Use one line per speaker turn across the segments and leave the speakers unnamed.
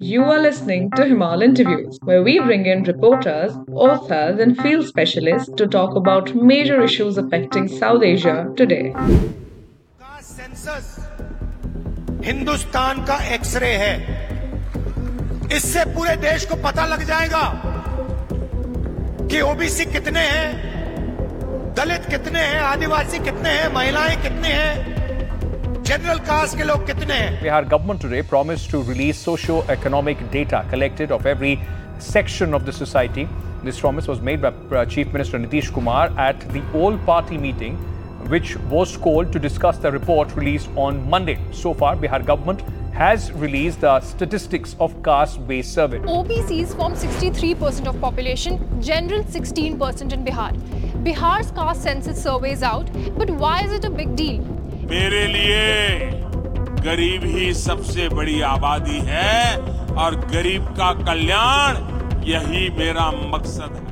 You are listening to Himal Interviews, where we bring in reporters, authors, and field specialists to talk about major issues affecting South Asia today.
Census Hindustan का x ray है इससे पूरे देश को पता लग जाएगा कि ओबीसी कितने हैं दलित कितने हैं आदिवासी कितने हैं महिलाएं कितने हैं जनरल कास्ट के लोग कितने हैं
Bihar government today promised to release socio-economic data collected of every section of the society. This promise was made by uh, Chief Minister Nitish Kumar at the all-party meeting, which was called to discuss the report released on Monday. So far, Bihar government has released the statistics of caste-based survey.
OBCs form 63% of population, general 16% in Bihar. Bihar's caste census survey is out, but why is it a big deal?
मेरे लिए गरीब ही सबसे बड़ी आबादी है और गरीब का कल्याण यही मेरा मकसद है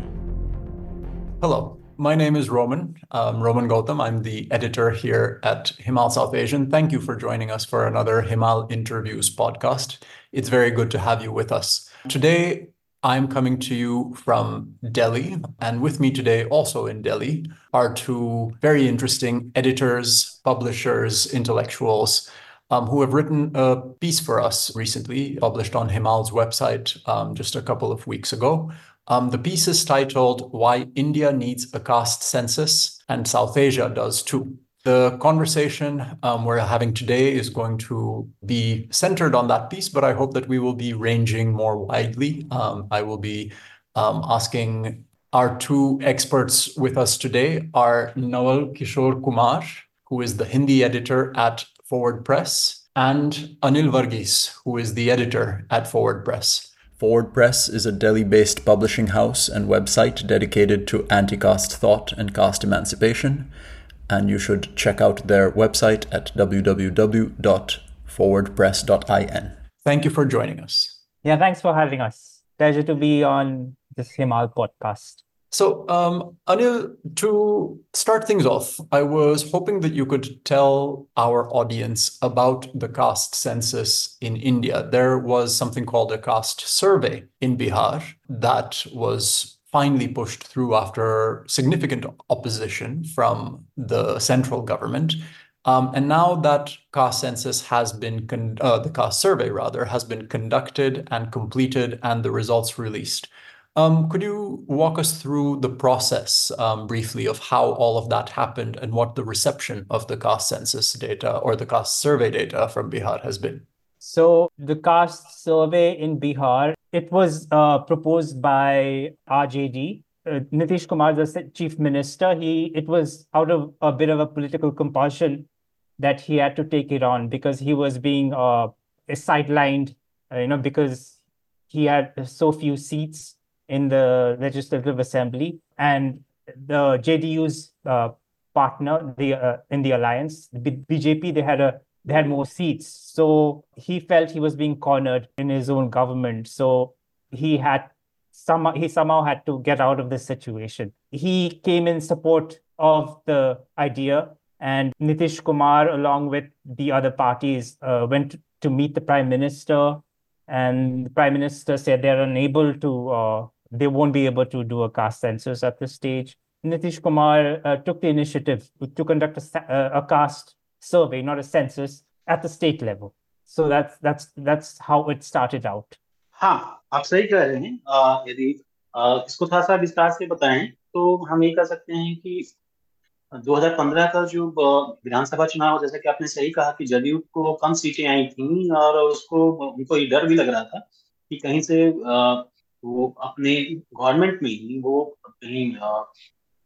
Hello, my name is Roman. Um, Roman Gautam. I'm the editor here at Himal South Asian. Thank you for joining us for another Himal Interviews podcast. It's very good to have you with us. Today, I'm coming to you from Delhi, and with me today, also in Delhi, are two very interesting editors, publishers, intellectuals um, who have written a piece for us recently, published on Himal's website um, just a couple of weeks ago. Um, the piece is titled Why India Needs a Caste Census and South Asia Does Too. The conversation um, we're having today is going to be centered on that piece, but I hope that we will be ranging more widely. Um, I will be um, asking our two experts with us today are Nawal Kishore Kumar, who is the Hindi editor at Forward Press, and Anil Varghese, who is the editor at Forward Press. Forward Press is a Delhi based publishing house and website dedicated to anti caste thought and caste emancipation. And you should check out their website at www.forwardpress.in. Thank you for joining us.
Yeah, thanks for having us. Pleasure to be on this Himal podcast.
So, um, Anil, to start things off, I was hoping that you could tell our audience about the caste census in India. There was something called a caste survey in Bihar that was finally pushed through after significant opposition from the central government. Um, and now that caste census has been, con- uh, the caste survey rather, has been conducted and completed and the results released. Um, could you walk us through the process um, briefly of how all of that happened and what the reception of the caste census data or the caste survey data from Bihar has been?
So the caste survey in Bihar, it was uh, proposed by RJD. Uh, Nitish Kumar, the chief minister, he it was out of a bit of a political compulsion that he had to take it on because he was being uh, sidelined, uh, you know, because he had so few seats in the Legislative Assembly, and the JDU's uh, partner, the uh, in the alliance, the BJP, they had a they had more seats, so he felt he was being cornered in his own government. So he had some he somehow had to get out of this situation. He came in support of the idea, and Nitish Kumar, along with the other parties, uh, went to meet the prime minister. And the prime minister said they're unable to uh, they won't be able to do a caste census at this stage. Nitish Kumar uh, took the initiative to conduct a, uh, a caste survey, not a census, at the state level. So that's that's that's how it started out.
हाँ आप सही कह रहे हैं यदि इसको थोड़ा सा विस्तार से बताएँ तो हम ये कह सकते हैं कि 2015 का जो विधानसभा चुनाव जैसा कि आपने सही कहा कि जदयू को कम सीटें आई थी और उसको उनको ये डर भी लग रहा था कि कहीं से वो अपने गवर्नमेंट में ही वो कहीं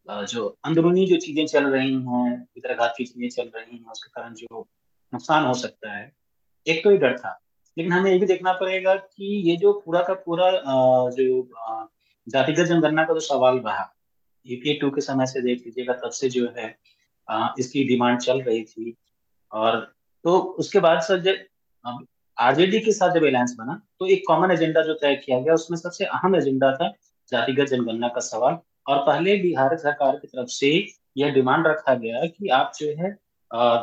जो अंदरूनी जो चीज़ें चल रही हैं वितराघात चीज़ें चल रही हैं, उसके कारण जो नुकसान हो सकता है, एक तो ये डर था। लेकिन हमें ये भी देखना पड़ेगा कि ये जो पूरा का पूरा जो जातिगत जनगणना का जो सवाल रहा, यूपीए टू के समय से देख लीजिएगा, तब से जो है इसकी डिमांड चल रही थी। और तो उसके बाद सर जब आरजेडी के साथ जब अलायंस बना तो एक कॉमन एजेंडा जो तय किया गया, उसमें सबसे अहम एजेंडा था जातिगत जनगणना का सवाल। और पहले बिहार सरकार की तरफ़ से यह डिमांड रखा गया कि आप जो है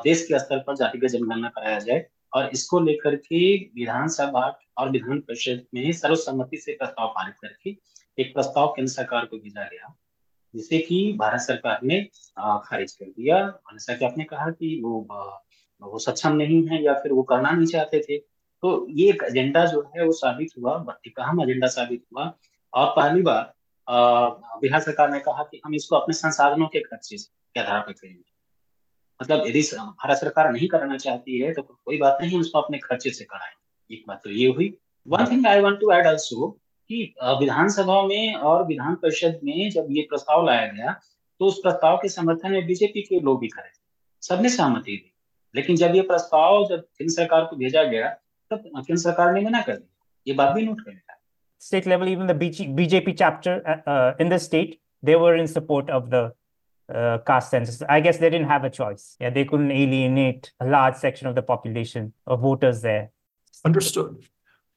देश के स्तर पर जातिगत जनगणना कराया जाए और इसको लेकर के विधानसभा और विधान परिषद में सर्वसम्मति से प्रस्ताव पारित करके एक प्रस्ताव केंद्र सरकार को भेजा गया, जिसे कि भारत सरकार ने खारिज कर दिया। जैसा कि आपने कहा कि वो वो सक्षम नहीं है या फिर वो करना नहीं चाहते थे तो ये एक एजेंडा जो है वो साबित हुआ अहम एजेंडा साबित हुआ। और पहली बार बिहार सरकार ने कहा कि हम इसको अपने संसाधनों के खर्चे के आधार पर करेंगे। मतलब यदि भारत सरकार नहीं करना चाहती है तो कोई बात नहीं उसको अपने खर्चे से कराएँ एक बात तो ये हुई। One thing I want to add also कि विधानसभा में और विधान परिषद में जब ये प्रस्ताव लाया गया तो उस प्रस्ताव के समर्थन में बीजेपी के लोग भी खड़े सबने सहमति दी। लेकिन जब ये प्रस्ताव जब केंद्र सरकार को भेजा गया, तब केंद्र सरकार ने मना कर दिया। ये बात भी नोट कर।
State level, even the BJP chapter uh, uh, in the state, they were in support of the uh, caste census. I guess they didn't have a choice. Yeah, they couldn't alienate a large section of the population of voters there.
Understood.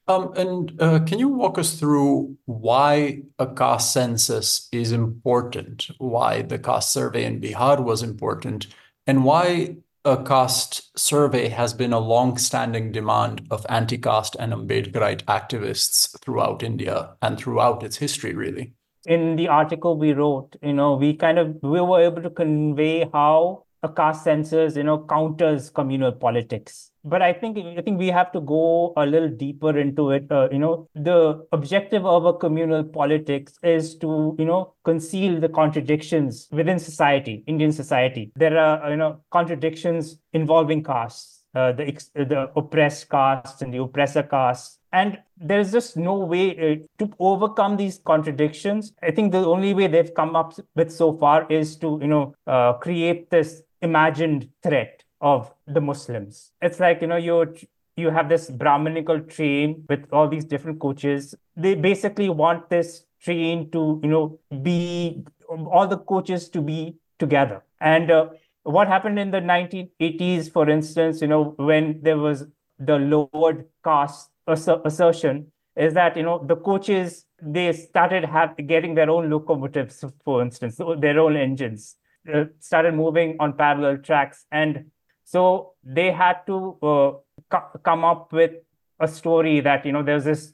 Um, and uh, can you walk us through why a caste census is important, why the caste survey in Bihar was important, and why a caste survey has been a long-standing demand of anti-caste and Ambedkarite activists throughout India and throughout its history, really.
In the article we wrote, you know, we kind of we were able to convey how a caste census, you know, counters communal politics but I think I think we have to go a little deeper into it. Uh, you know, the objective of a communal politics is to you know conceal the contradictions within society, Indian society. There are you know contradictions involving castes, uh, the the oppressed castes and the oppressor castes. And there's just no way uh, to overcome these contradictions. I think the only way they've come up with so far is to, you know, uh, create this imagined threat of the Muslims. It's like, you know, you you have this Brahminical train with all these different coaches. They basically want this train to, you know, be all the coaches to be together. And uh, what happened in the 1980s, for instance, you know, when there was the lowered caste assertion, is that you know the coaches they started have getting their own locomotives, for instance, their own engines, uh, started moving on parallel tracks, and so they had to uh, co- come up with a story that, you know, there's this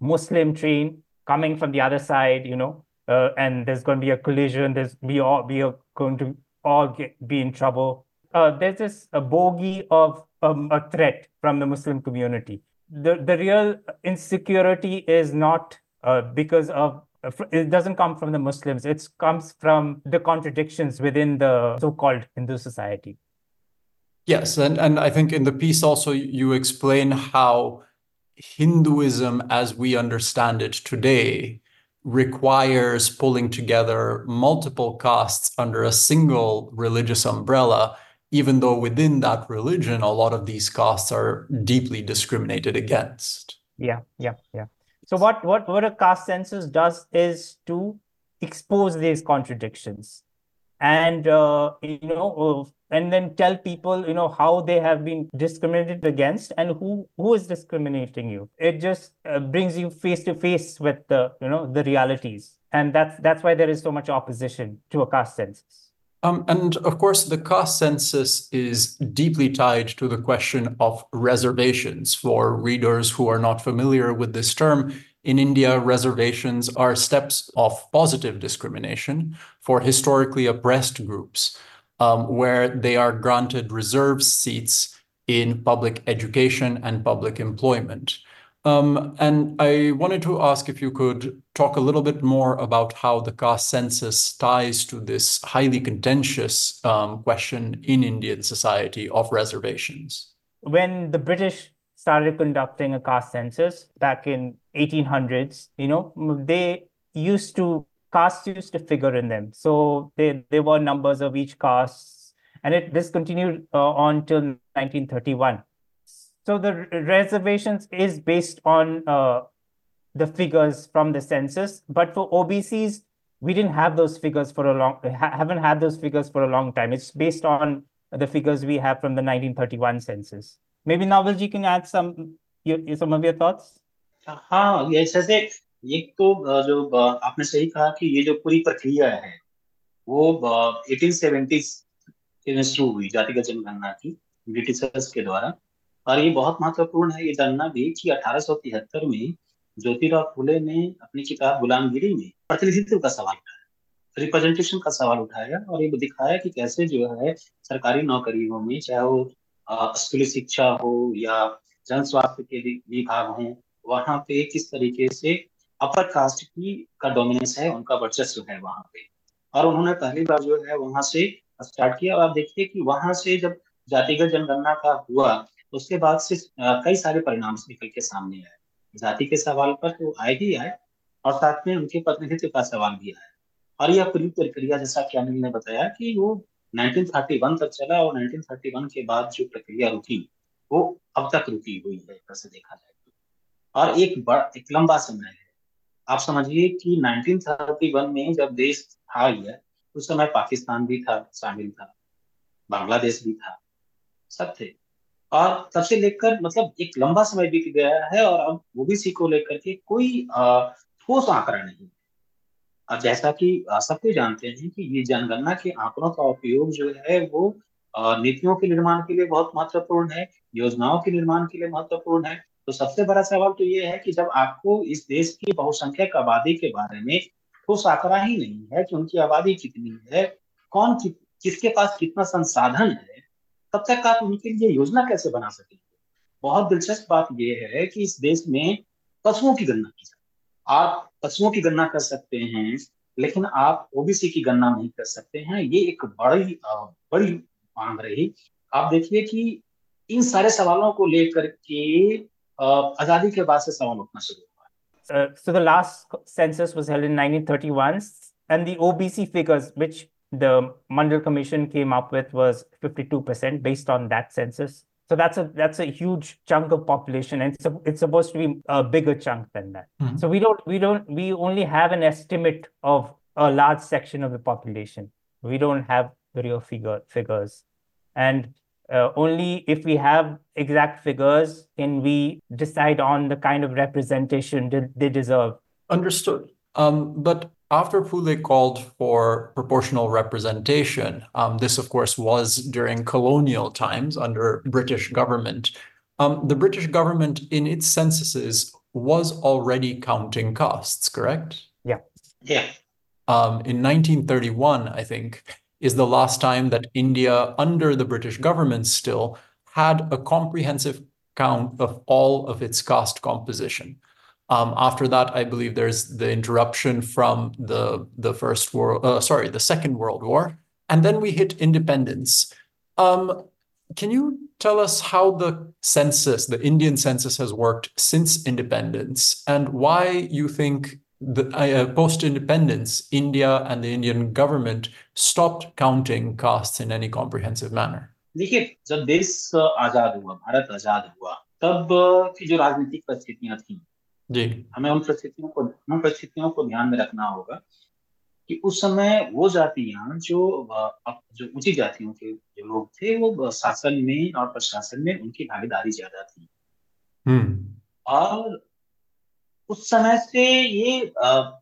Muslim train coming from the other side, you know, uh, and there's going to be a collision. There's we all we are going to all get, be in trouble. Uh, there's this a bogey of um, a threat from the Muslim community. The the real insecurity is not uh, because of Uh, it doesn't come from the Muslims. It comes from the contradictions within the so-called Hindu society.
Yes, and, and I think in the piece also you explain how Hinduism as we understand it today requires pulling together multiple castes under a single religious umbrella, even though within that religion, a lot of these castes are deeply discriminated against.
Yeah, yeah, yeah. So what what what a caste census does is to expose these contradictions and uh, you know and then tell people you know how they have been discriminated against and who who is discriminating you. It just uh, brings you face to face with the you know the realities. And that's that's why there is so much opposition to a caste census
um, and of course, the caste census is deeply tied to the question of reservations. For readers who are not familiar with this term, in India, reservations are steps of positive discrimination for historically oppressed groups um, where they are granted reserved seats in public education and public employment. Um, and I wanted to ask if you could talk a little bit more about how the caste census ties to this highly contentious um, question in Indian society of reservations.
When the British started conducting a caste census back in 1800s, you know, they used to castes used to figure in them. So they, there were numbers of each caste, and it this continued uh, on till 1931. So the reservations is based on uh, the figures from the census, but for OBCs, we didn't have those figures for a long. Ha- haven't had those figures for a long time. It's based on the figures we have from the 1931 census. Maybe Nawalji can add some your, some of your thoughts.
हाँ जैसे एक तो uh, जो uh, आपने सही कहा कि ये जो पूरी प्रक्रिया है वो uh, 1870s में शुरू हुई जातिगत जनगणना की ब्रिटिशर्स के द्वारा और ये बहुत महत्वपूर्ण है, ये जानना भी कि अठारह सौ तिहत्तर में ज्योतिराव फुले ने अपनी किताब गुलामगिरी में प्रतिनिधित्व का सवाल उठाया, रिप्रेजेंटेशन का सवाल उठाया और ये दिखाया कि कैसे जो है सरकारी नौकरियों में, चाहे वो स्कूली शिक्षा हो या जन स्वास्थ्य के विभाग हो, वहाँ पे किस तरीके से अपर कास्ट की का डोमिनेंस है, उनका वर्चस्व है वहाँ पे। और उन्होंने पहली बार जो है वहाँ से स्टार्ट किया और आप देखिए कि वहाँ से जब जातिगत जनगणना का हुआ उसके बाद से कई सारे परिणाम निकल के सामने आए। जाति के सवाल पर तो आए ही आए, और साथ में उनके प्रतिनिधित्व का सवाल भी आया। और यह पूरी प्रक्रिया, जैसा कि अनिल ने बताया कि वो 1931 तक चला और 1931 के बाद जो प्रक्रिया रुकी, वो अब तक रुकी हुई है ऐसे देखा जाए तो। और एक बड़ा, एक लंबा समय है। आप समझिए कि 1931 में जब देश था यह, उस समय पाकिस्तान भी था, शामिल था, बांग्लादेश भी था, सब थे। और तब से लेकर मतलब एक लंबा समय बीत गया है और अब ओबीसी को लेकर के कोई ठोस आंकड़ा नहीं अब जैसा कि सब कोई जानते हैं कि ये जनगणना के आंकड़ों का उपयोग जो है वो नीतियों के निर्माण के लिए बहुत महत्वपूर्ण है योजनाओं के निर्माण के लिए महत्वपूर्ण है। तो सबसे बड़ा सवाल तो ये है कि जब आपको इस देश की बहुसंख्यक आबादी के बारे में ठोस आंकड़ा ही नहीं है कि उनकी आबादी कितनी है कौन कि, किसके पास कितना संसाधन है तब तक आप उनके लिए योजना कैसे बना सकेंगे? बहुत दिलचस्प बात यह है कि इस देश में पशुओं की गणना की जाती आप पशुओं की गणना कर सकते हैं लेकिन आप ओबीसी की गणना नहीं कर सकते हैं। ये एक बड़ी बड़ी मांग रही। आप देखिए कि इन सारे सवालों को लेकर के आज़ादी के बाद से सवाल उठना शुरू हुआ।
Uh, so the last census was held in 1931 and the OBC figures which the Mandal Commission came up with was 52% based on that census. So that's a that's a huge chunk of population, and it's, it's supposed to be a bigger chunk than that. Mm-hmm. So we don't we don't we only have an estimate of a large section of the population. We don't have the real figure figures, and uh, only if we have exact figures can we decide on the kind of representation they deserve.
Understood. Um, but after Phule called for proportional representation, um, this, of course, was during colonial times under British government. Um, the British government, in its censuses, was already counting castes, correct?
Yeah.
Yeah.
Um, in 1931, I think, is the last time that India, under the British government still, had a comprehensive count of all of its caste composition. Um, after that, I believe there's the interruption from the the first world, uh, sorry, the Second World War, and then we hit independence. Um, can you tell us how the census, the Indian census, has worked since independence, and why you think the uh, post-independence, India and the Indian government stopped counting castes in any comprehensive manner?
देखिए जब देश आजाद हुआ भारत आजाद हुआ तब की जो राजनीतिक परिस्थितियां थी
जी।
हमें उन परिस्थितियों को उन परिस्थितियों को ध्यान में रखना होगा कि उस समय वो जातियाँ जो जो ऊँची जातियों के जो लोग थे वो शासन में और प्रशासन में उनकी भागीदारी ज़्यादा थी।
हम्म।
और उस समय से ये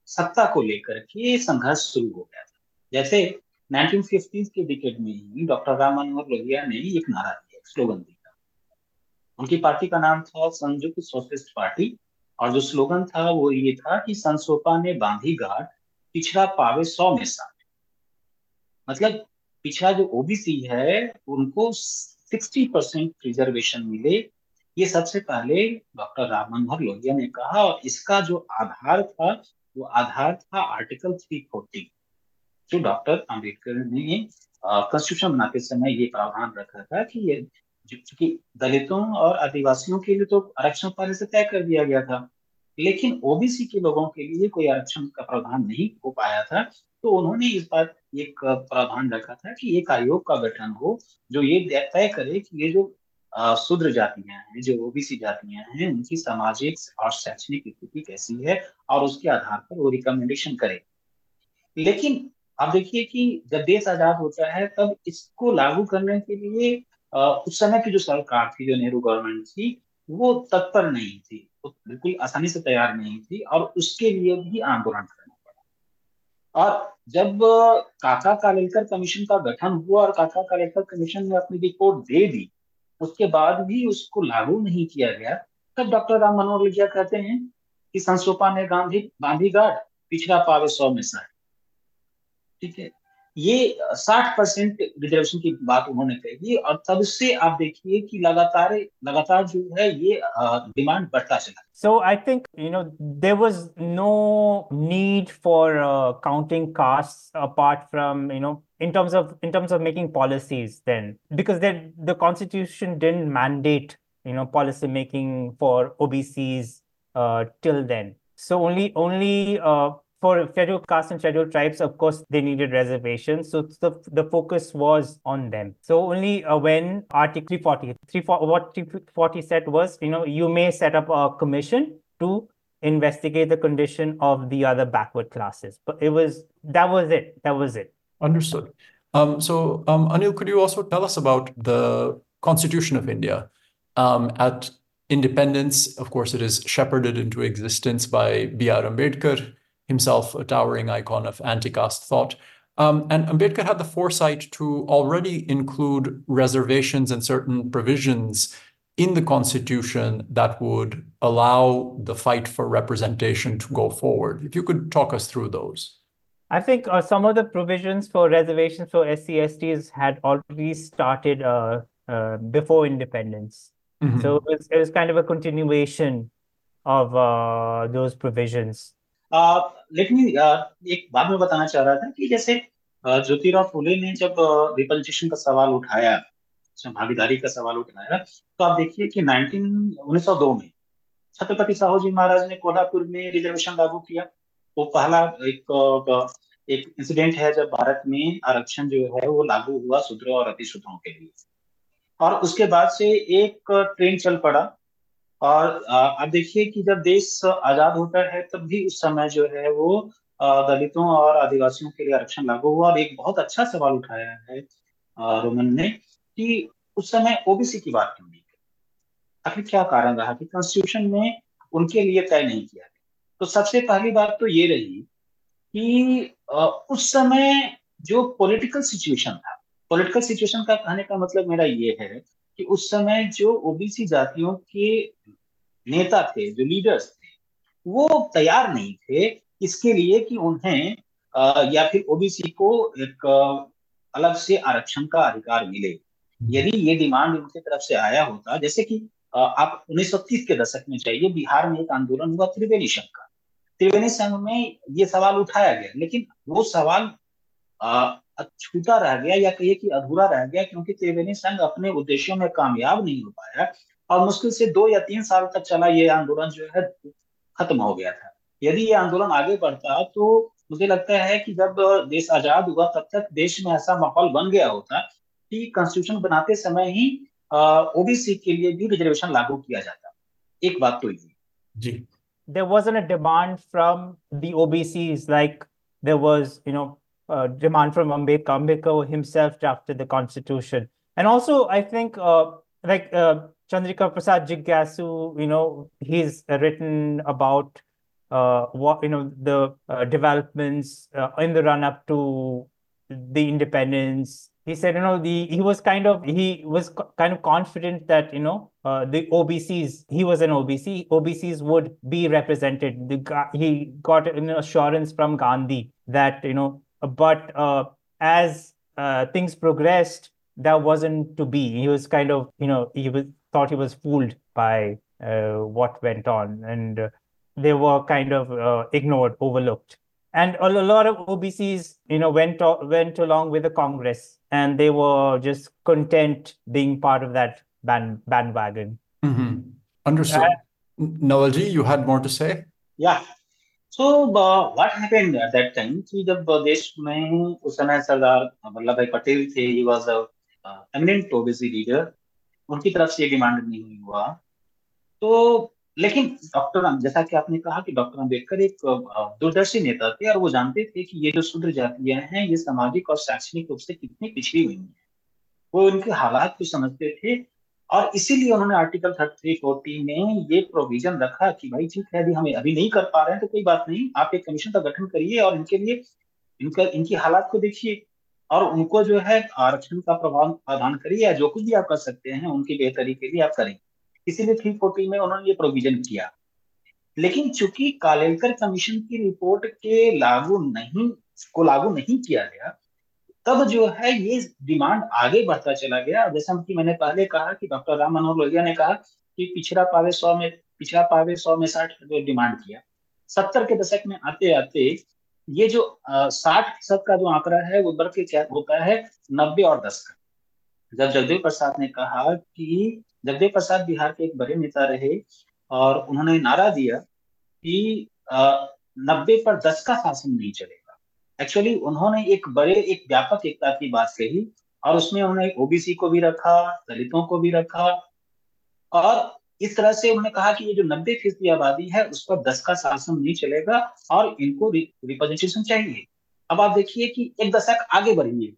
सत्ता को लेकर के संघर्ष शुरू हो गया था। जैसे 1950 के डिकेट में ही डॉक्टर राम मनोहर लोहिया ने एक नारा दिया स्लोगन दिया। उनकी पार्टी का नाम था संयुक्त सोशलिस्ट पार्टी। और जो स्लोगन था वो ये था कि संसोपा ने बांधी घाट पिछड़ा पावे सौ में साठ मतलब पिछड़ा जो ओबीसी है, उनको सिक्सटी परसेंट रिजर्वेशन मिले। ये सबसे पहले डॉक्टर राम मनोहर लोहिया ने कहा और इसका जो आधार था, वो आधार था आर्टिकल थ्री फोर्टी। जो डॉक्टर अंबेडकर ने कॉन्स्टिट्यूशन बनाते समय ये प्रावधान रखा था कि ये क्योंकि दलितों और आदिवासियों के लिए तो आरक्षण पहले से तय कर दिया गया था। लेकिन ओबीसी के लोगों के लिए कोई आरक्षण का प्रावधान नहीं हो पाया था तो उन्होंने इस बात एक प्रावधान रखा था कि एक आयोग का गठन हो, जो ये तय करे कि ये जो शूद्र जातियाँ हैं, जो ओबीसी जातियाँ हैं, उनकी सामाजिक और शैक्षणिक स्थिति कैसी है और उसके आधार पर वो रिकमेंडेशन करे। लेकिन आप देखिए कि जब देश आज़ाद होता है, तब इसको लागू करने के लिए उस समय की जो सरकार थी, जो नेहरू गवर्नमेंट थी, वो तत्पर नहीं थी। वो बिल्कुल आसानी से तैयार नहीं थी और उसके लिए भी आंदोलन करना पड़ा। और जब काका कालेलकर कमीशन का गठन हुआ और काका कालेलकर कमीशन ने अपनी रिपोर्ट दे दी, उसके बाद भी उसको लागू नहीं किया गया, तब डॉक्टर राम मनोहर लोहिया कहते हैं कि संसोपा ने गांधी गांधी गार्ड पिछड़ा पावे सौ में साठ ठीक है? ये साठ परसेंट रिजर्वेशन की बात उन्होंने कही और तब से आप देखिए कि लगातार लगातार जो है ये डिमांड बढ़ता चला
so I think you know there was no need for counting caste apart from you know in terms of in terms of making policies then because then the constitution didn't mandate you know policy making for obcs uh, till then so only only uh, for scheduled castes and scheduled tribes, of course, they needed reservations. So the, the focus was on them. So only uh, when Article 340, 340, what 340 said was, you know, you may set up a commission to investigate the condition of the other backward classes. But it was, that was it. That was it.
Understood. Um, so um, Anil, could you also tell us about the Constitution of India? Um, at independence, of course, it is shepherded into existence by B.R. Ambedkar himself a towering icon of anti-caste thought. Um, and Ambedkar had the foresight to already include reservations and certain provisions in the constitution that would allow the fight for representation to go forward. If you could talk us through those.
I think uh, some of the provisions for reservations for SCSTs had already started uh, uh, before independence. Mm-hmm. So it was, it was, kind of a continuation of uh, those provisions.
लेकिन एक बात मैं बताना चाह रहा था कि जैसे ज्योतिराव फुले ने जब रिपल्जेशन का सवाल उठाया भागीदारी का सवाल उठाया तो आप देखिए कि 1902 में छत्रपति साहू जी महाराज ने कोल्हापुर में रिजर्वेशन लागू किया। वो पहला एक एक इंसिडेंट है जब भारत में आरक्षण जो है वो लागू हुआ शूद्रों और अतिशूद्रों के लिए। और उसके बाद से एक ट्रेन चल पड़ा। और आप देखिए कि जब देश आज़ाद होता है, तब भी उस समय जो है वो दलितों और आदिवासियों के लिए आरक्षण लागू हुआ। और एक बहुत अच्छा सवाल उठाया है रोमन ने कि उस समय ओबीसी की बात क्यों नहीं आखिर क्या कारण रहा कि कॉन्स्टिट्यूशन में उनके लिए तय नहीं किया? तो सबसे पहली बात तो ये रही कि उस समय जो पॉलिटिकल सिचुएशन था पॉलिटिकल सिचुएशन का कहने का मतलब मेरा ये है कि उस समय जो ओबीसी जातियों के नेता थे, जो लीडर्स थे, वो तैयार नहीं थे इसके लिए कि उन्हें या फिर ओबीसी को एक अलग से आरक्षण का अधिकार मिले। यदि ये डिमांड उनकी तरफ़ से आया होता, जैसे कि आप 1930 के दशक में चाहिए बिहार में एक आंदोलन हुआ त्रिवेणी संघ का। त्रिवेणी संघ में ये सवाल उठाया गया, लेकिन वो सवाल छूटा रह गया या कहिए कि अधूरा रह गया क्योंकि त्रिवेणी संघ अपने उद्देश्यों में कामयाब नहीं हो पाया और मुश्किल से दो या तीन साल तक चला ये आंदोलन जो है खत्म हो गया था। यदि ये आंदोलन आगे बढ़ता तो मुझे लगता है कि जब देश आज़ाद हुआ तब तक देश में ऐसा माहौल बन गया होता कि कॉन्स्टिट्यूशन बनाते समय ही ओबीसी के लिए भी रिजर्वेशन लागू किया जाता। एक बात तो ये।
जी। There wasn't a demand from the OBCs like there was, you know, uh, demand from Ambedkar. Ambedkar himself drafted the constitution. And also, I think, uh, like uh, Chandrika Prasad Jigyasu, you know, he's written about uh, what, you know, the uh, developments uh, in the run up to the independence. He said, you know, the he was kind of he was kind of confident that you know uh, the OBCs he was an OBC OBCs would be represented. The, he got an assurance from Gandhi that you know but uh, as uh, things progressed, that wasn't to be. He was kind of, you know, he was thought he was fooled by uh, what went on, and uh, they were kind of uh, ignored, overlooked. And a lot of OBCs, you know, went went along with the Congress, and they were just content being part of that band bandwagon.
Mm-hmm. Understood. Uh, Nawalji, you had more to say?
Yeah. So what happened at that time कि जब देश में उस समय सरदार वल्लभ भाई पटेल थे he was eminent OBC leader उनकी तरफ़ से ये डिमांड नहीं हुआ। तो लेकिन डॉक्टर जैसा कि आपने कहा कि डॉक्टर अंबेडकर एक दूरदर्शी नेता थे और वो जानते थे कि ये जो शूद्र जातियाँ हैं, ये सामाजिक और शैक्षणिक रूप से कितनी पिछड़ी हुई हैं। वो उनके हालात को समझते थे और इसीलिए उन्होंने आर्टिकल थर्टी फोर्टी में ये प्रोविज़न रखा कि भाई, ठीक है अभी हमें अभी नहीं कर पा रहे हैं तो कोई बात नहीं, आप एक कमीशन का गठन करिए और इनके लिए, इनका, इनकी हालात को देखिए और उनको जो है आरक्षण का प्रभाव प्रदान करिए या जो कुछ भी आप कर सकते हैं, उनकी बेहतरी के लिए आप करें। इसीलिए थ्री फोर्टी में उन्होंने ये प्रोविज़न किया। लेकिन चूँकि कालेलकर कमीशन की रिपोर्ट के लागू नहीं, को लागू नहीं किया गया तब जो है ये डिमांड आगे बढ़ता चला गया। जैसा कि मैंने पहले कहा कि डॉक्टर राम मनोहर लोहिया ने कहा कि पिछड़ा पावे सौ में, पिछड़ा पावे सौ में साठ जो डिमांड किया। सत्तर के दशक में आते आते ये जो साठ फ़ीसद का जो आंकड़ा है, वो बढ़ के क्या होता है नब्बे और दस का। जब जगदेव प्रसाद ने कहा कि जगदेव प्रसाद बिहार के एक बड़े नेता रहे और उन्होंने नारा दिया कि नब्बे पर दस का शासन नहीं चलेगा एक्चुअली उन्होंने एक बड़े एक व्यापक एकता की बात कही और उसमें उन्होंने ओबीसी को भी रखा दलितों को भी रखा और इस तरह से उन्होंने कहा कि ये जो नब्बे फ़ीसदी आबादी है उस पर दस का शासन नहीं चलेगा और इनको रिप्रेजेंटेशन चाहिए अब आप देखिए कि एक दशक आगे बढ़िए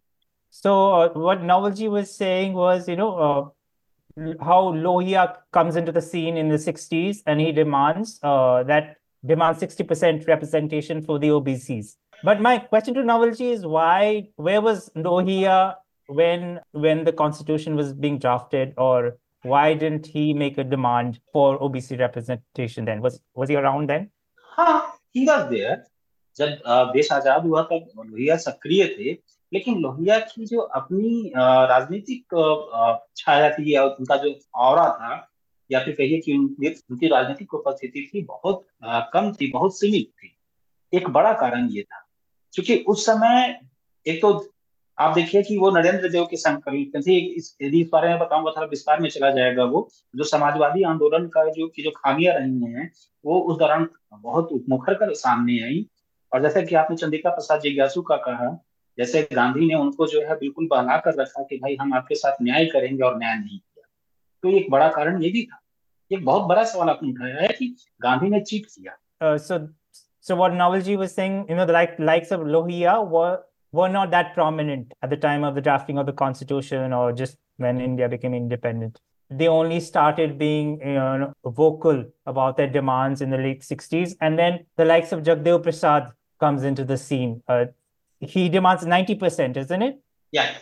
So uh, what Navalji was saying was, you know, uh, how Lohia comes into the scene in the 60s and he demands uh, that demands 60% representation for the OBCs. But my question to Nawalji is why, where was Lohia when when the constitution was being drafted, or why didn't he make a demand for OBC representation then? Was was he around then?
हाँ he was there जब देश आजाद हुआ तब लोहिया सक्रिय थे। लेकिन लोहिया की जो अपनी राजनीतिक छाया थी या उनका जो और था या फिर कहिए कि उनकी राजनीतिक उपस्थिति थी बहुत कम थी बहुत सीमित थी। एक बड़ा कारण ये था। क्योंकि उस समय एक तो आप देखिए कि वो नरेंद्र देव के संकल्प थे। यदि इस बारे में बताऊँगा थोड़ा विस्तार में चला जाएगा वो। जो समाजवादी आंदोलन का जो की जो खामियाँ रही हैं, वो उस दौरान बहुत मुखर कर सामने आई। और जैसे कि आपने चंद्रिका प्रसाद जिज्ञासु का कहा, जैसे गांधी ने उनको जो है बिल्कुल बहला कर रखा कि भाई हम आपके साथ न्याय करेंगे और न्याय नहीं किया। तो एक बड़ा कारण ये भी था। एक बहुत बड़ा सवाल आपने उठाया है कि गांधी ने चीट किया।
सो so what Nawalji was saying, you know, the like likes of Lohia were were not that prominent at the time of the drafting of the constitution or just when India became independent. They only started being you know, vocal about their demands in the late 60s. And then the likes of Jagdev Prasad comes into the scene. Uh, he demands 90%, isn't it?
Yeah.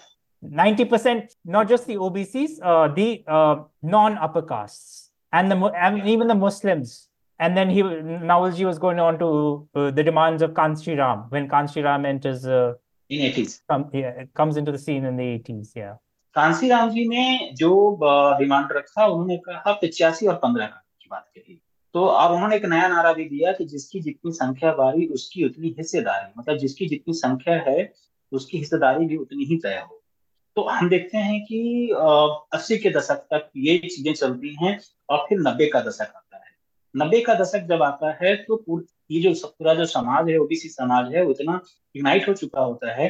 90%, not just the OBCs, uh, the uh, non upper castes and, the, and even the Muslims. And then he Nawalji was going on to uh, the demands of Kanshi Ram when Kanshi Ram enters uh,
in 80s
come, yeah, it comes into the scene in the 80s yeah.
Kansi Ram ji ने जो demand रखा उन्होंने कहा पिचासी और पंद्रह की बात कही। तो और उन्होंने एक नया नारा भी दिया कि जिसकी जितनी संख्या बारी उसकी उतनी हिस्सेदारी। मतलब जिसकी जितनी संख्या है उसकी हिस्सेदारी भी उतनी ही तय हो। तो हम देखते हैं कि अस्सी के दशक तक ये चीज़ें चलती हैं और फिर नब्बे का दशक आता है। नब्बे का दशक जब आता है तो ये जो पूरा जो समाज है, ओबीसी समाज है उतना यूनाइट हो चुका होता है।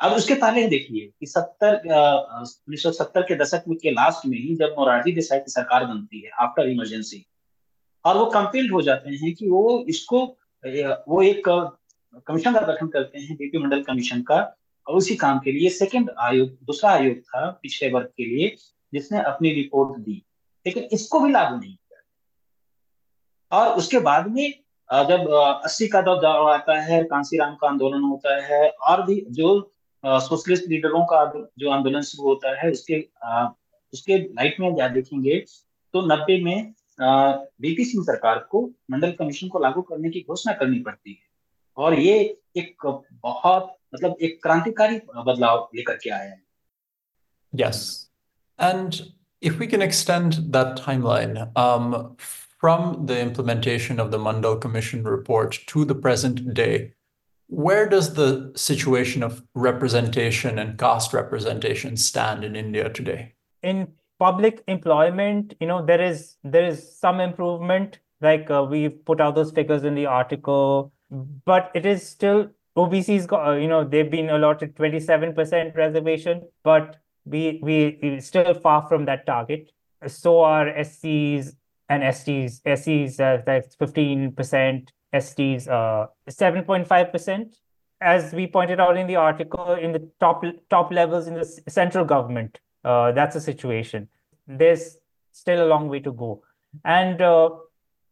अब उसके पहले देखिए कि सत्तर उन्नीस सौ सत्तर के दशक के लास्ट में ही जब मोरारजी देसाई की सरकार बनती है आफ्टर इमरजेंसी और वो कंपेल्ड हो जाते हैं कि वो इसको वो एक कमीशन का गठन करते हैं बीपी मंडल कमीशन का, और उसी काम के लिए सेकंड आयोग, दूसरा आयोग था पिछड़े वर्ग के लिए, जिसने अपनी रिपोर्ट दी। लेकिन इसको भी लागू नहीं और उसके बाद में जब अस्सी का दौर आता है कांसीराम का आंदोलन होता है और भी जो सोशलिस्ट लीडरों का जो आंदोलन शुरू होता है उसके उसके लाइट में आप देखेंगे तो नब्बे में बीपी सिंह सरकार को मंडल कमीशन को लागू करने की घोषणा करनी पड़ती है और ये एक बहुत मतलब एक क्रांतिकारी बदलाव लेकर के आया है
Yes. And if we can extend that timeline, um, from the implementation of the Mandal Commission report to the present day, where does the situation of representation and caste representation stand in India today?
In public employment, you know, there is there is some improvement. Like uh, we've put out those figures in the article, but it is still OBC's got, uh, you know, they've been allotted 27% reservation, but we we still far from that target. So are SCs, and STs, SCs, uh, that's 15%, STs, uh, 7.5%. As we pointed out in the article, in the top top levels in the central government, uh, that's a situation. There's still a long way to go. And uh,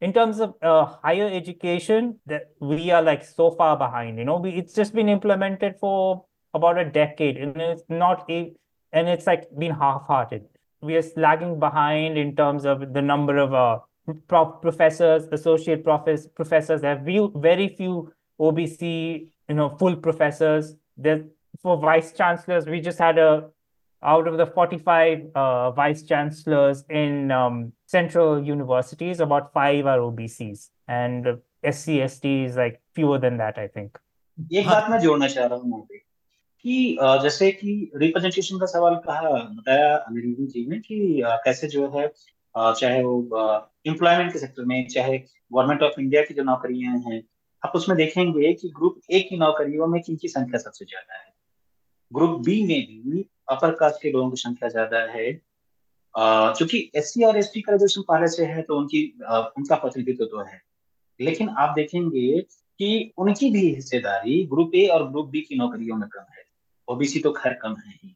in terms of uh, higher education, that we are like so far behind. You know, we, it's just been implemented for about a decade, and it's not a, and it's like been half-hearted We are lagging behind in terms of the number of uh, professors, associate professors, professors. There are very few OBC, you know, full professors. There for vice chancellors, we just had a out of the 45 uh, vice chancellors in um, central universities, about five are OBCs, and uh, SC ST is like fewer than that, I think.
एक बात मैं जोड़ना चाह रहा हूँ कि जैसे कि रिप्रेजेंटेशन का सवाल कहा, बताया अनिल जी ने कि कैसे जो है चाहे वो एम्प्लॉयमेंट के सेक्टर में, चाहे गवर्नमेंट ऑफ़ इंडिया की जो नौकरियाँ हैं, आप उसमें देखेंगे कि ग्रुप ए की नौकरियों में किनकी संख्या सबसे ज़्यादा है। ग्रुप बी में भी अपर कास्ट के लोगों की संख्या ज़्यादा है। चूँकि एस सी और एस टी का रिजर्वेशन पहले से है तो उनकी उनका प्रतिनिधित्व तो है। लेकिन आप देखेंगे कि उनकी भी हिस्सेदारी ग्रुप ए और ग्रुप बी की नौकरियों में कम है। ओबीसी तो खैर कम है ही।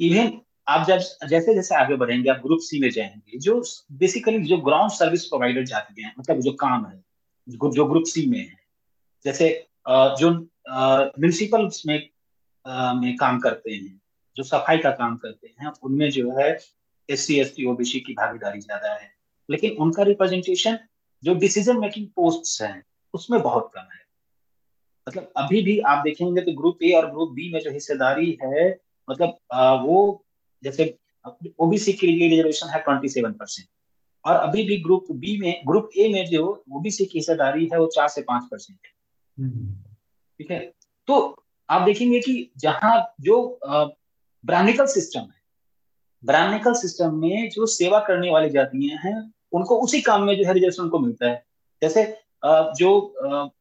इवन आप जब, जैसे जैसे आगे बढ़ेंगे, आप ग्रुप सी में जाएँगे, जो बेसिकली जो ग्राउंड सर्विस प्रोवाइडर जाते हैं मतलब जो काम है, जो ग्रुप सी में है, जैसे जो म्यूनिसिपल में में काम करते हैं, जो सफ़ाई का काम करते हैं, उनमें जो है S C S T OBC की भागीदारी ज़्यादा है। लेकिन उनका रिप्रेजेंटेशन जो डिसीज़न मेकिंग पोस्ट हैं, उसमें बहुत कम है। मतलब अभी भी आप देखेंगे तो ग्रुप ए और ग्रुप बी में जो हिस्सेदारी है मतलब वो जैसे ओबीसी के लिए रिजर्वेशन है ट्वेंटी सेवन परसेंट और अभी भी ग्रुप बी में ग्रुप ए में जो ओबीसी की हिस्सेदारी है वो चार से पाँच परसेंट है। ठीक है तो आप देखेंगे कि जहाँ जो ब्राह्मणिकल सिस्टम है ब्राह्मणिकल सिस्टम में जो सेवा करने वाली जातियाँ हैं, उनको उसी काम में जो है रिजर्वेशन उनको मिलता है जैसे जो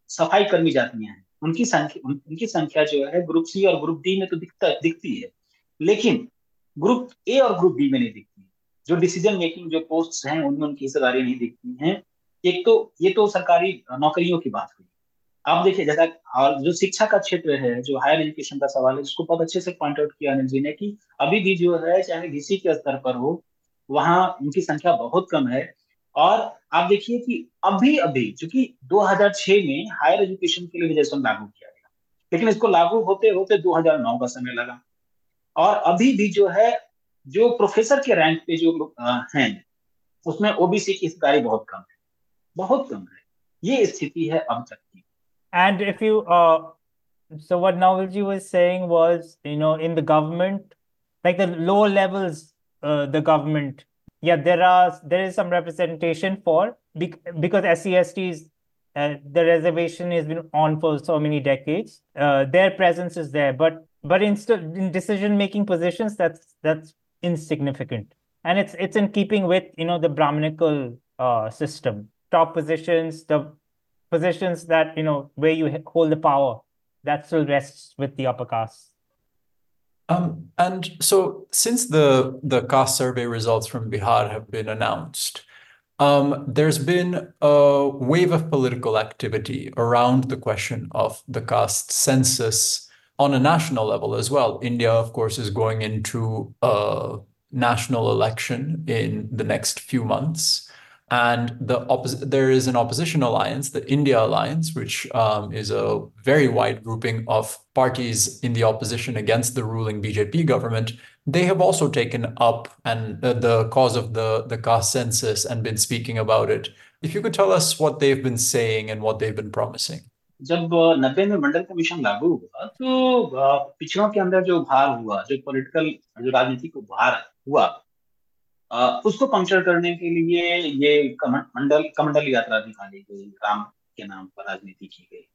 सफ़ाई कर्मी जातियाँ हैं उनकी संख्या उनकी संख्या जो है ग्रुप सी और ग्रुप डी में तो दिखता, दिखती है। लेकिन ग्रुप ए और ग्रुप बी में नहीं दिखती जो डिसीज़न मेकिंग जो पोस्ट हैं, उनमें उनकी हिस्सेदारी नहीं दिखती है। एक तो ये तो सरकारी नौकरियों की बात हुई। आप देखिए, जैसा और जो शिक्षा का क्षेत्र है, जो हायर एजुकेशन का सवाल है उसको बहुत अच्छे से पॉइंट आउट किया अनिल जी ने कि अभी भी जो है, चाहे डीसी के स्तर पर हो, वहाँ उनकी संख्या बहुत कम है। और आप देखिए कि अभी अभी चूँकि 2006 में हायर एजुकेशन के लिए रिजर्वेशन लागू किया गया। लेकिन इसको लागू होते होते 2009 का समय लगा। और अभी भी जो है जो प्रोफेसर के रैंक पे जो हैं उसमें ओबीसी की हिस्सेदारी बहुत कम है। बहुत कम है। ये स्थिति है अब तक की।
And if you so what Novelji was saying was, you know, in the government, like the lower levels, uh, the government, yeah, there are there is some representation for because SCSTs, uh, the reservation has been on for so many decades. Uh, their presence is there, but but in in decision making positions, that's that's insignificant, and it's it's in keeping with you know the Brahminical uh, system. Top positions, the positions that you know where you hold the power that still rests with the upper caste
um, and so since the the caste survey results from bihar have been announced um, there's been a wave of political activity around the question of the caste census on a national level as well. India, of course, is going into a national election in the next few months and the oppos- there is an opposition alliance, the India Alliance, which um, is a very wide grouping of parties in the opposition against the ruling BJP government. They have also taken up and uh, the cause of the the caste census and been speaking about it. If you could tell us what they've been saying and what they've been promising.
जब नब्बे में मंडल commission लागू हुआ तो पिछड़ों के अंदर जो उभार हुआ जो पॉलिटिकल जो राजनीतिक उभार हुआ उसको पंक्चर करने के लिए ये मंडल, कमंडल यात्रा निकाली गई, राम के नाम पर राजनीति की गई।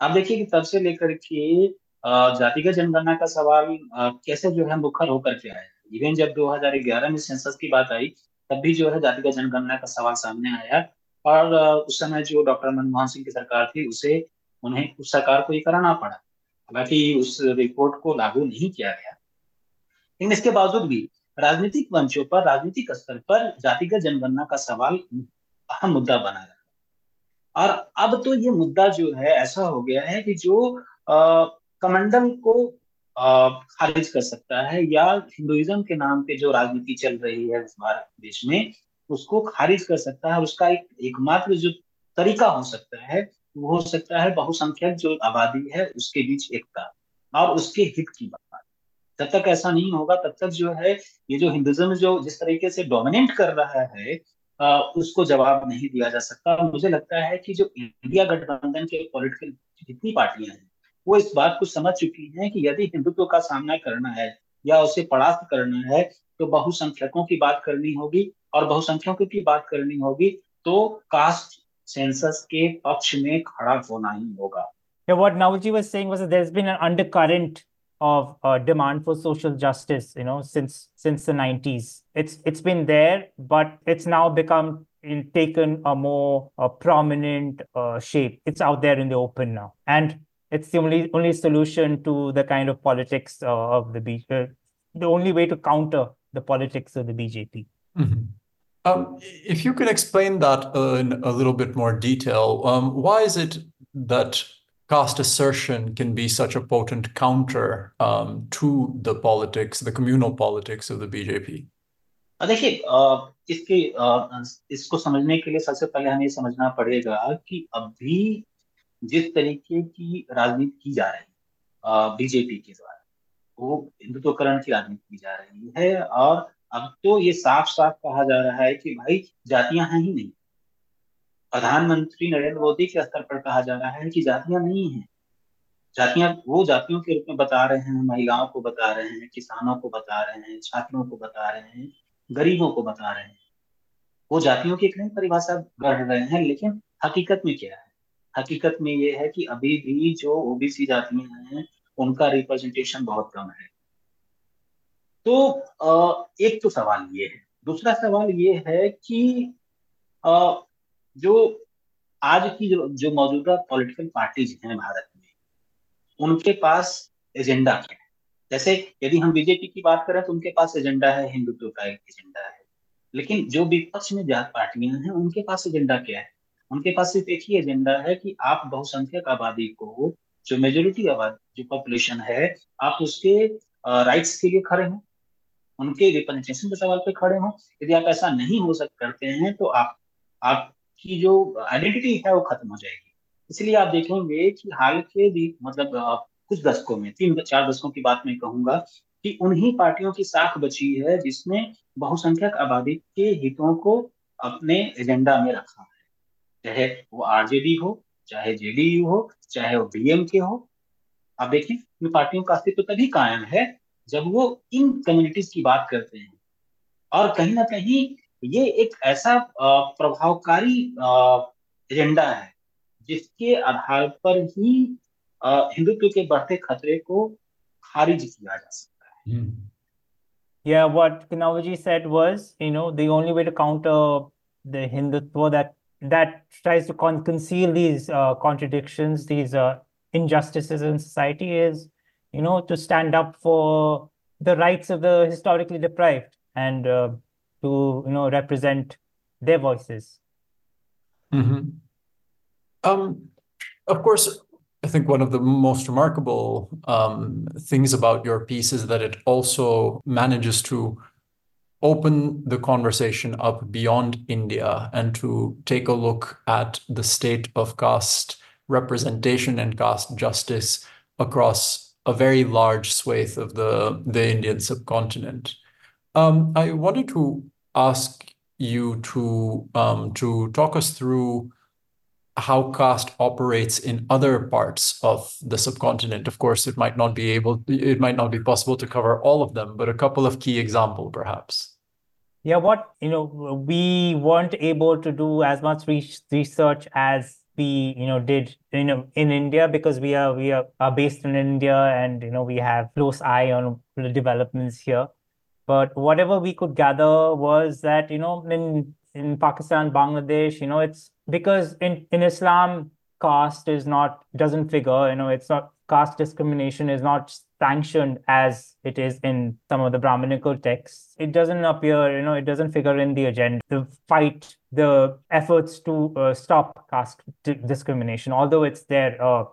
आप देखिए कि तब से लेकर के जातिगत जनगणना का सवाल कैसे जो है मुखर होकर के आया। इवन जब 2011 में सेंसस की बात आई, तब भी जो है जातिगत जनगणना का सवाल सामने आया। और उस समय जो डॉक्टर मनमोहन सिंह की सरकार थी, उसे, उन्हें, उस सरकार को ये कराना पड़ा। हालाँकि उस रिपोर्ट को लागू नहीं किया गया। लेकिन इसके बावजूद भी राजनीतिक मंचों पर, राजनीतिक स्तर पर जातिगत जनगणना का सवाल अहम मुद्दा बना रहा और अब तो ये मुद्दा जो है, ऐसा हो गया है कि जो कमंडल को खारिज कर सकता है या हिंदुइज्म के नाम पे जो राजनीति चल रही है भारत देश में, उसको खारिज कर सकता है। उसका एक, एकमात्र जो तरीका हो सकता है, वो हो सकता है बहुसंख्यक जो आबादी है, उसके बीच एकता और उसके हित की बात। जब तक ऐसा नहीं होगा तब तक जो है ये जो हिंदुज्म जो जिस तरीके से डोमिनेट कर रहा है आ, उसको जवाब नहीं दिया जा सकता। मुझे लगता है कि जो इंडिया गठबंधन के पॉलिटिकल जितनी पार्टियाँ हैं वो इस बात को समझ चुकी हैं कि यदि हिंदुत्व का सामना करना है या उसे परास्त करना है तो बहुसंख्यकों की बात करनी होगी और बहुसंख्यकों की बात करनी होगी तो कास्ट सेंसस के पक्ष में खड़ा होना ही होगा।
Yeah, what Navalji was saying was that there's been an undercurrent of uh, demand for social justice, you know, since since the 90s. It's it's been there, but it's now become in, taken a more prominent uh, shape. It's out there in the open now, and it's the only only solution to the kind of politics uh, of the BJP, Uh, the only way to counter the politics of the BJP.
Mm-hmm. Um, if you could explain that in a little bit more detail, um, why is it that caste assertion can be such a potent counter um, to the politics, the communal politics of the BJP?
देखिए इसके इसको समझने के लिए सबसे पहले हमें समझना पड़ेगा कि अभी जिस तरीके की राजनीति की जा रही है बीजेपी के द्वारा वो हिंदुत्वकरण की राजनीति की जा रही है और अब तो ये साफ साफ कहा जा रहा है कि भाई जातियां हैं ही नहीं प्रधानमंत्री नरेंद्र मोदी के स्तर पर कहा जा रहा है कि जातियाँ नहीं है। जातियाँ वो जातियों के रूप में बता रहे हैं, महिलाओं को बता रहे हैं, किसानों को बता रहे हैं, छात्रों को बता रहे हैं, गरीबों को बता रहे हैं। वो जातियों की एक नई परिभाषा गढ़ रहे हैं, लेकिन हकीकत में क्या है? हकीकत में ये है कि अभी भी जो ओबीसी जातियाँ हैं, उनका रिप्रेजेंटेशन बहुत कम है। तो एक तो सवाल ये है। दूसरा सवाल ये है कि जो आज की जो जो मौजूदा पॉलिटिकल पार्टीज़ हैं भारत में, उनके पास एजेंडा क्या है? जैसे यदि हम बीजेपी की बात करें तो उनके पास एजेंडा है, हिंदुत्व का एक एजेंडा है। लेकिन जो विपक्ष में जात पार्टियाँ हैं, उनके पास एजेंडा क्या है? उनके पास सिर्फ़ एक ही एजेंडा है कि आप बहुसंख्यक आबादी को, जो मेजोरिटी आबादी, जो पॉपुलेशन है, आप उसके राइट्स के लिए खड़े हों। उनके रिप्रेजेंटेशन के सवाल पे खड़े हों। यदि आप ऐसा नहीं हो सक, करते हैं तो आप आपकी जो आइडेंटिटी है वो खत्म हो जाएगी। इसलिए आप देखेंगे कि हाल के मतलब कुछ दशकों में, तीन चार दशकों की बात मैं कहूँगा कि उन्हीं पार्टियों की साख बची है जिसने बहुसंख्यक आबादी के हितों को अपने एजेंडा में रखा है। चाहे वो आरजेडी हो, चाहे जेडीयू हो, चाहे वो बीएमके हो। आप देखिए, इन पार्टियों का अस्तित्व तभी कायम है जब वो इन कम्युनिटीज की बात करते हैं। और कहीं ना कहीं ये एक ऐसा प्रभावकारी एजेंडा है जिसके आधार पर ही हिंदुत्व के बढ़ते खतरे को खारिज किया जा सकता है
Yeah, what Kanavaji said was, you know, the only way to counter the Hindutva that that tries to con- conceal these uh, contradictions, these uh, injustices in society is you know, to stand up for the rights of the historically deprived and uh, to, you know, represent their voices.
Mm-hmm. Um, of course, I think one of the most remarkable um, things about your piece is that it also manages to open the conversation up beyond India and to take a look at the state of caste representation and caste justice across a very large swathe of the, the Indian subcontinent. Um, I wanted to ask you to um, to talk us through how caste operates in other parts of the subcontinent. Of course, it might not be able, it might not be possible to cover all of them, but a couple of key examples, perhaps.
Yeah, what you know, we weren't able to do as much research as we you know did you know in India because we are we are, are based in India and you know we have close eye on the developments here. But whatever we could gather was that you know in in Pakistan, Bangladesh, you know it's because in in Islam caste is not doesn't figure. You know it's not caste discrimination is not sanctioned as it is in some of the Brahminical texts. It doesn't appear, you know, it doesn't figure in the agenda. The fight, the efforts to uh, stop caste discrimination, although it's there uh,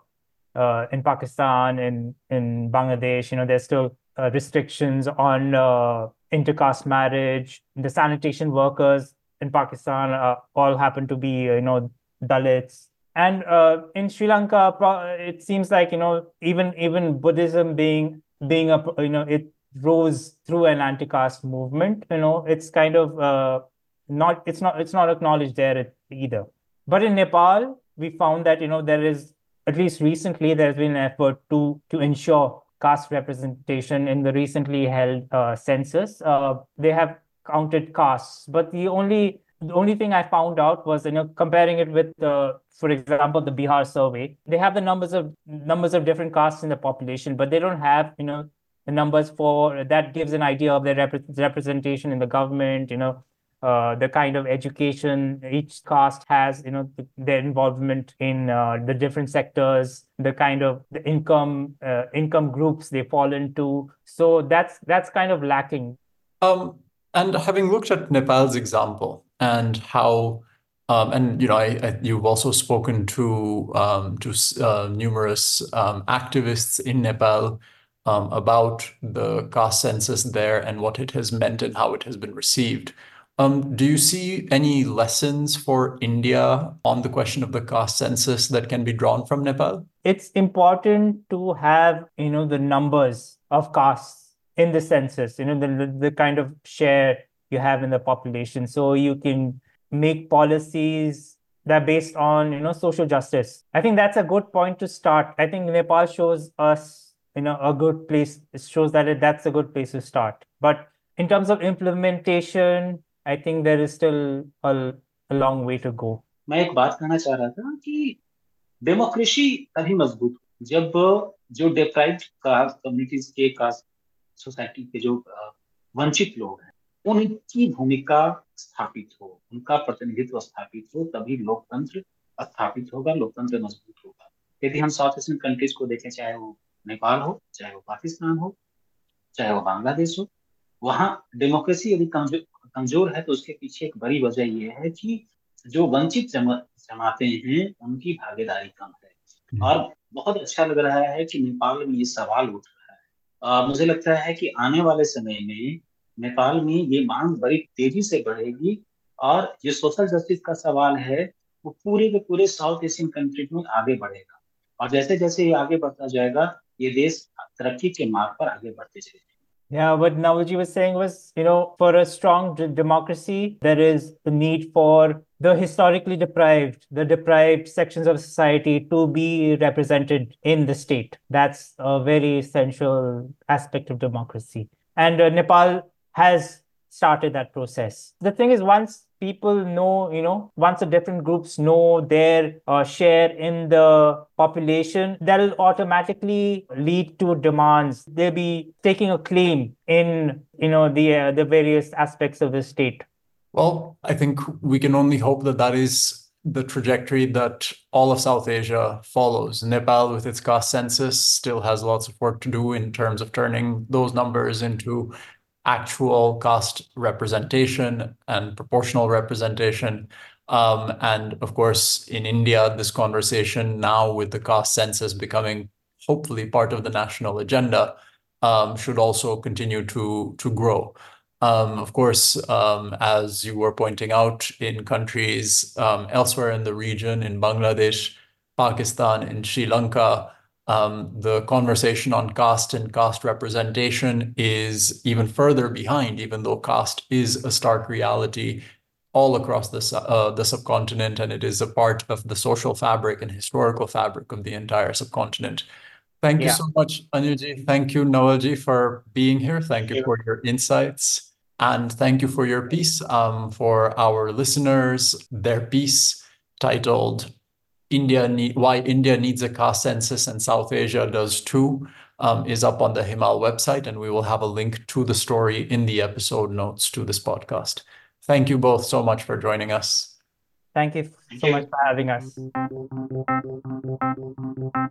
uh, in Pakistan and in, Bangladesh, you know, there's still restrictions on uh, intercaste marriage. The sanitation workers in Pakistan uh, all happen to be, you know, Dalits And uh, in Sri Lanka, it seems like you know even even Buddhism being being a you know it rose through an anti-caste movement. You know, it's kind of uh, not it's not it's not acknowledged there either. But in Nepal, we found that you know there is at least recently there's been an effort to to ensure caste representation in the recently held uh, census. Uh, they have counted castes, but the only the only thing I found out was you know comparing it with the for example the Bihar survey. They have the numbers of numbers of different castes in the population, but they don't have you know the numbers for that gives an idea of their rep- representation in the government. You know uh, the kind of education each caste has, you know, their involvement in uh, the different sectors, the kind of the income uh, income groups they fall into. So that's that's kind of lacking.
Um, and having looked at Nepal's example and how, um, and you know, I, I, you've also spoken to um, to uh, numerous um, activists in Nepal um, about the caste census there and what it has meant and how it has been received. Um, do you see any lessons for India on the question of the caste census that can be drawn from Nepal?
It's important to have, you know, the numbers of castes in the census, you know, the, the kind of share you have in the population. So you can make policies that are based on, you know, social justice. I think that's a good point to start. I think Nepal shows us, you know, a good place. It shows that it, that's a good place to start. But in terms of implementation, Think there is still a, a long way to
मैं एक बात कहना चाह रहा था कि democracy तभी मज़बूत जब जो डिप्राइव्ड कास्ट कम्युनिटीज के कास्ट सोसाइटी के जो वंचित लोग हैं उनकी भूमिका स्थापित हो उनका प्रतिनिधित्व स्थापित हो तभी लोकतंत्र स्थापित होगा लोकतंत्र मज़बूत होगा। यदि हम साउथ एशियन कंट्रीज़ को देखें चाहे वो नेपाल हो चाहे वो पाकिस्तान हो चाहे वो बांग्लादेश हो वहाँ डेमोक्रेसी यदि कमज़ोर है तो उसके पीछे एक बड़ी वजह यह है कि जो वंचित जमाते हैं उनकी भागीदारी कम है। हम्म। और बहुत अच्छा लग रहा है कि नेपाल में ये सवाल उठ रहा है। आ, मुझे लगता है कि आने वाले समय में नेपाल में ये मांग बड़ी तेज़ी से बढ़ेगी और जो सोशल जस्टिस का सवाल है वो पूरे के पूरे साउथ एशियन कंट्री में आगे बढ़ेगा। और जैसे जैसे ये आगे बढ़ता जाएगा ये देश तरक्की के मार्ग पर आगे बढ़ते चले
Yeah, what Nawalji was saying was, you know, for a strong d- democracy, there is the need for the historically deprived, the deprived sections of society to be represented in the state. That's a very essential aspect of democracy. And uh, Nepal has started that process. The thing is, once people know, you know, once the different groups know their uh, share in the population, that'll automatically lead to demands. They'll be taking a claim in, you know, the uh, the various aspects of the state.
Well, I think we can only hope that that is the trajectory that all of South Asia follows. Nepal, with its caste census, still has lots of work to do in terms of turning those numbers into actual caste representation and proportional representation. Um, and of course, in India, this conversation now with the caste census becoming hopefully part of the national agenda um, should also continue to, grow. Um, of course, as you were pointing out, in countries elsewhere in the region, in Bangladesh, Pakistan, in Sri Lanka, um, the conversation on caste and caste representation is even further behind, even though caste is a stark reality all across the, uh, the subcontinent, and it is a part of the social fabric and historical fabric of the entire subcontinent. Thank yeah. you so much, Anilji. Thank you, Nawalji, for being here. Thank, thank you, you for your insights. And thank you for your piece. Um, for our listeners, their piece titled India need, why India needs a caste census and South Asia does too um, is up on the Himal website, and we will have a link to the story in the episode notes to this podcast. Thank you both so much for joining us.
Thank you so much for having us.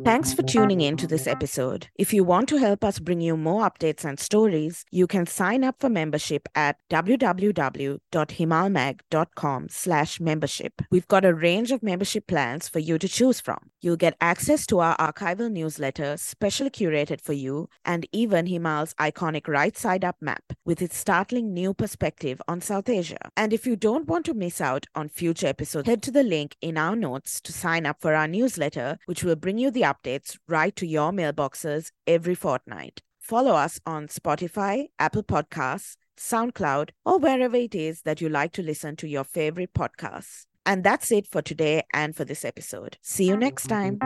Thanks for tuning in to this episode. If you want to help us bring you more updates and stories, you can sign up for membership at www.himalmag.com slash membership. We've got a range of membership plans for you to choose from. You'll get access to our archival newsletter, specially curated for you, and even Himal's iconic right side up map with its startling new perspective on South Asia. And if you don't want to miss out on future episodes, head to the link in our notes to sign up for our newsletter, which will bring you the updates right to your mailboxes every fortnight. Follow us on Spotify, Apple Podcasts, SoundCloud, or wherever it is that you like to listen to your favorite podcasts. And that's it for today and for this episode. See you next time.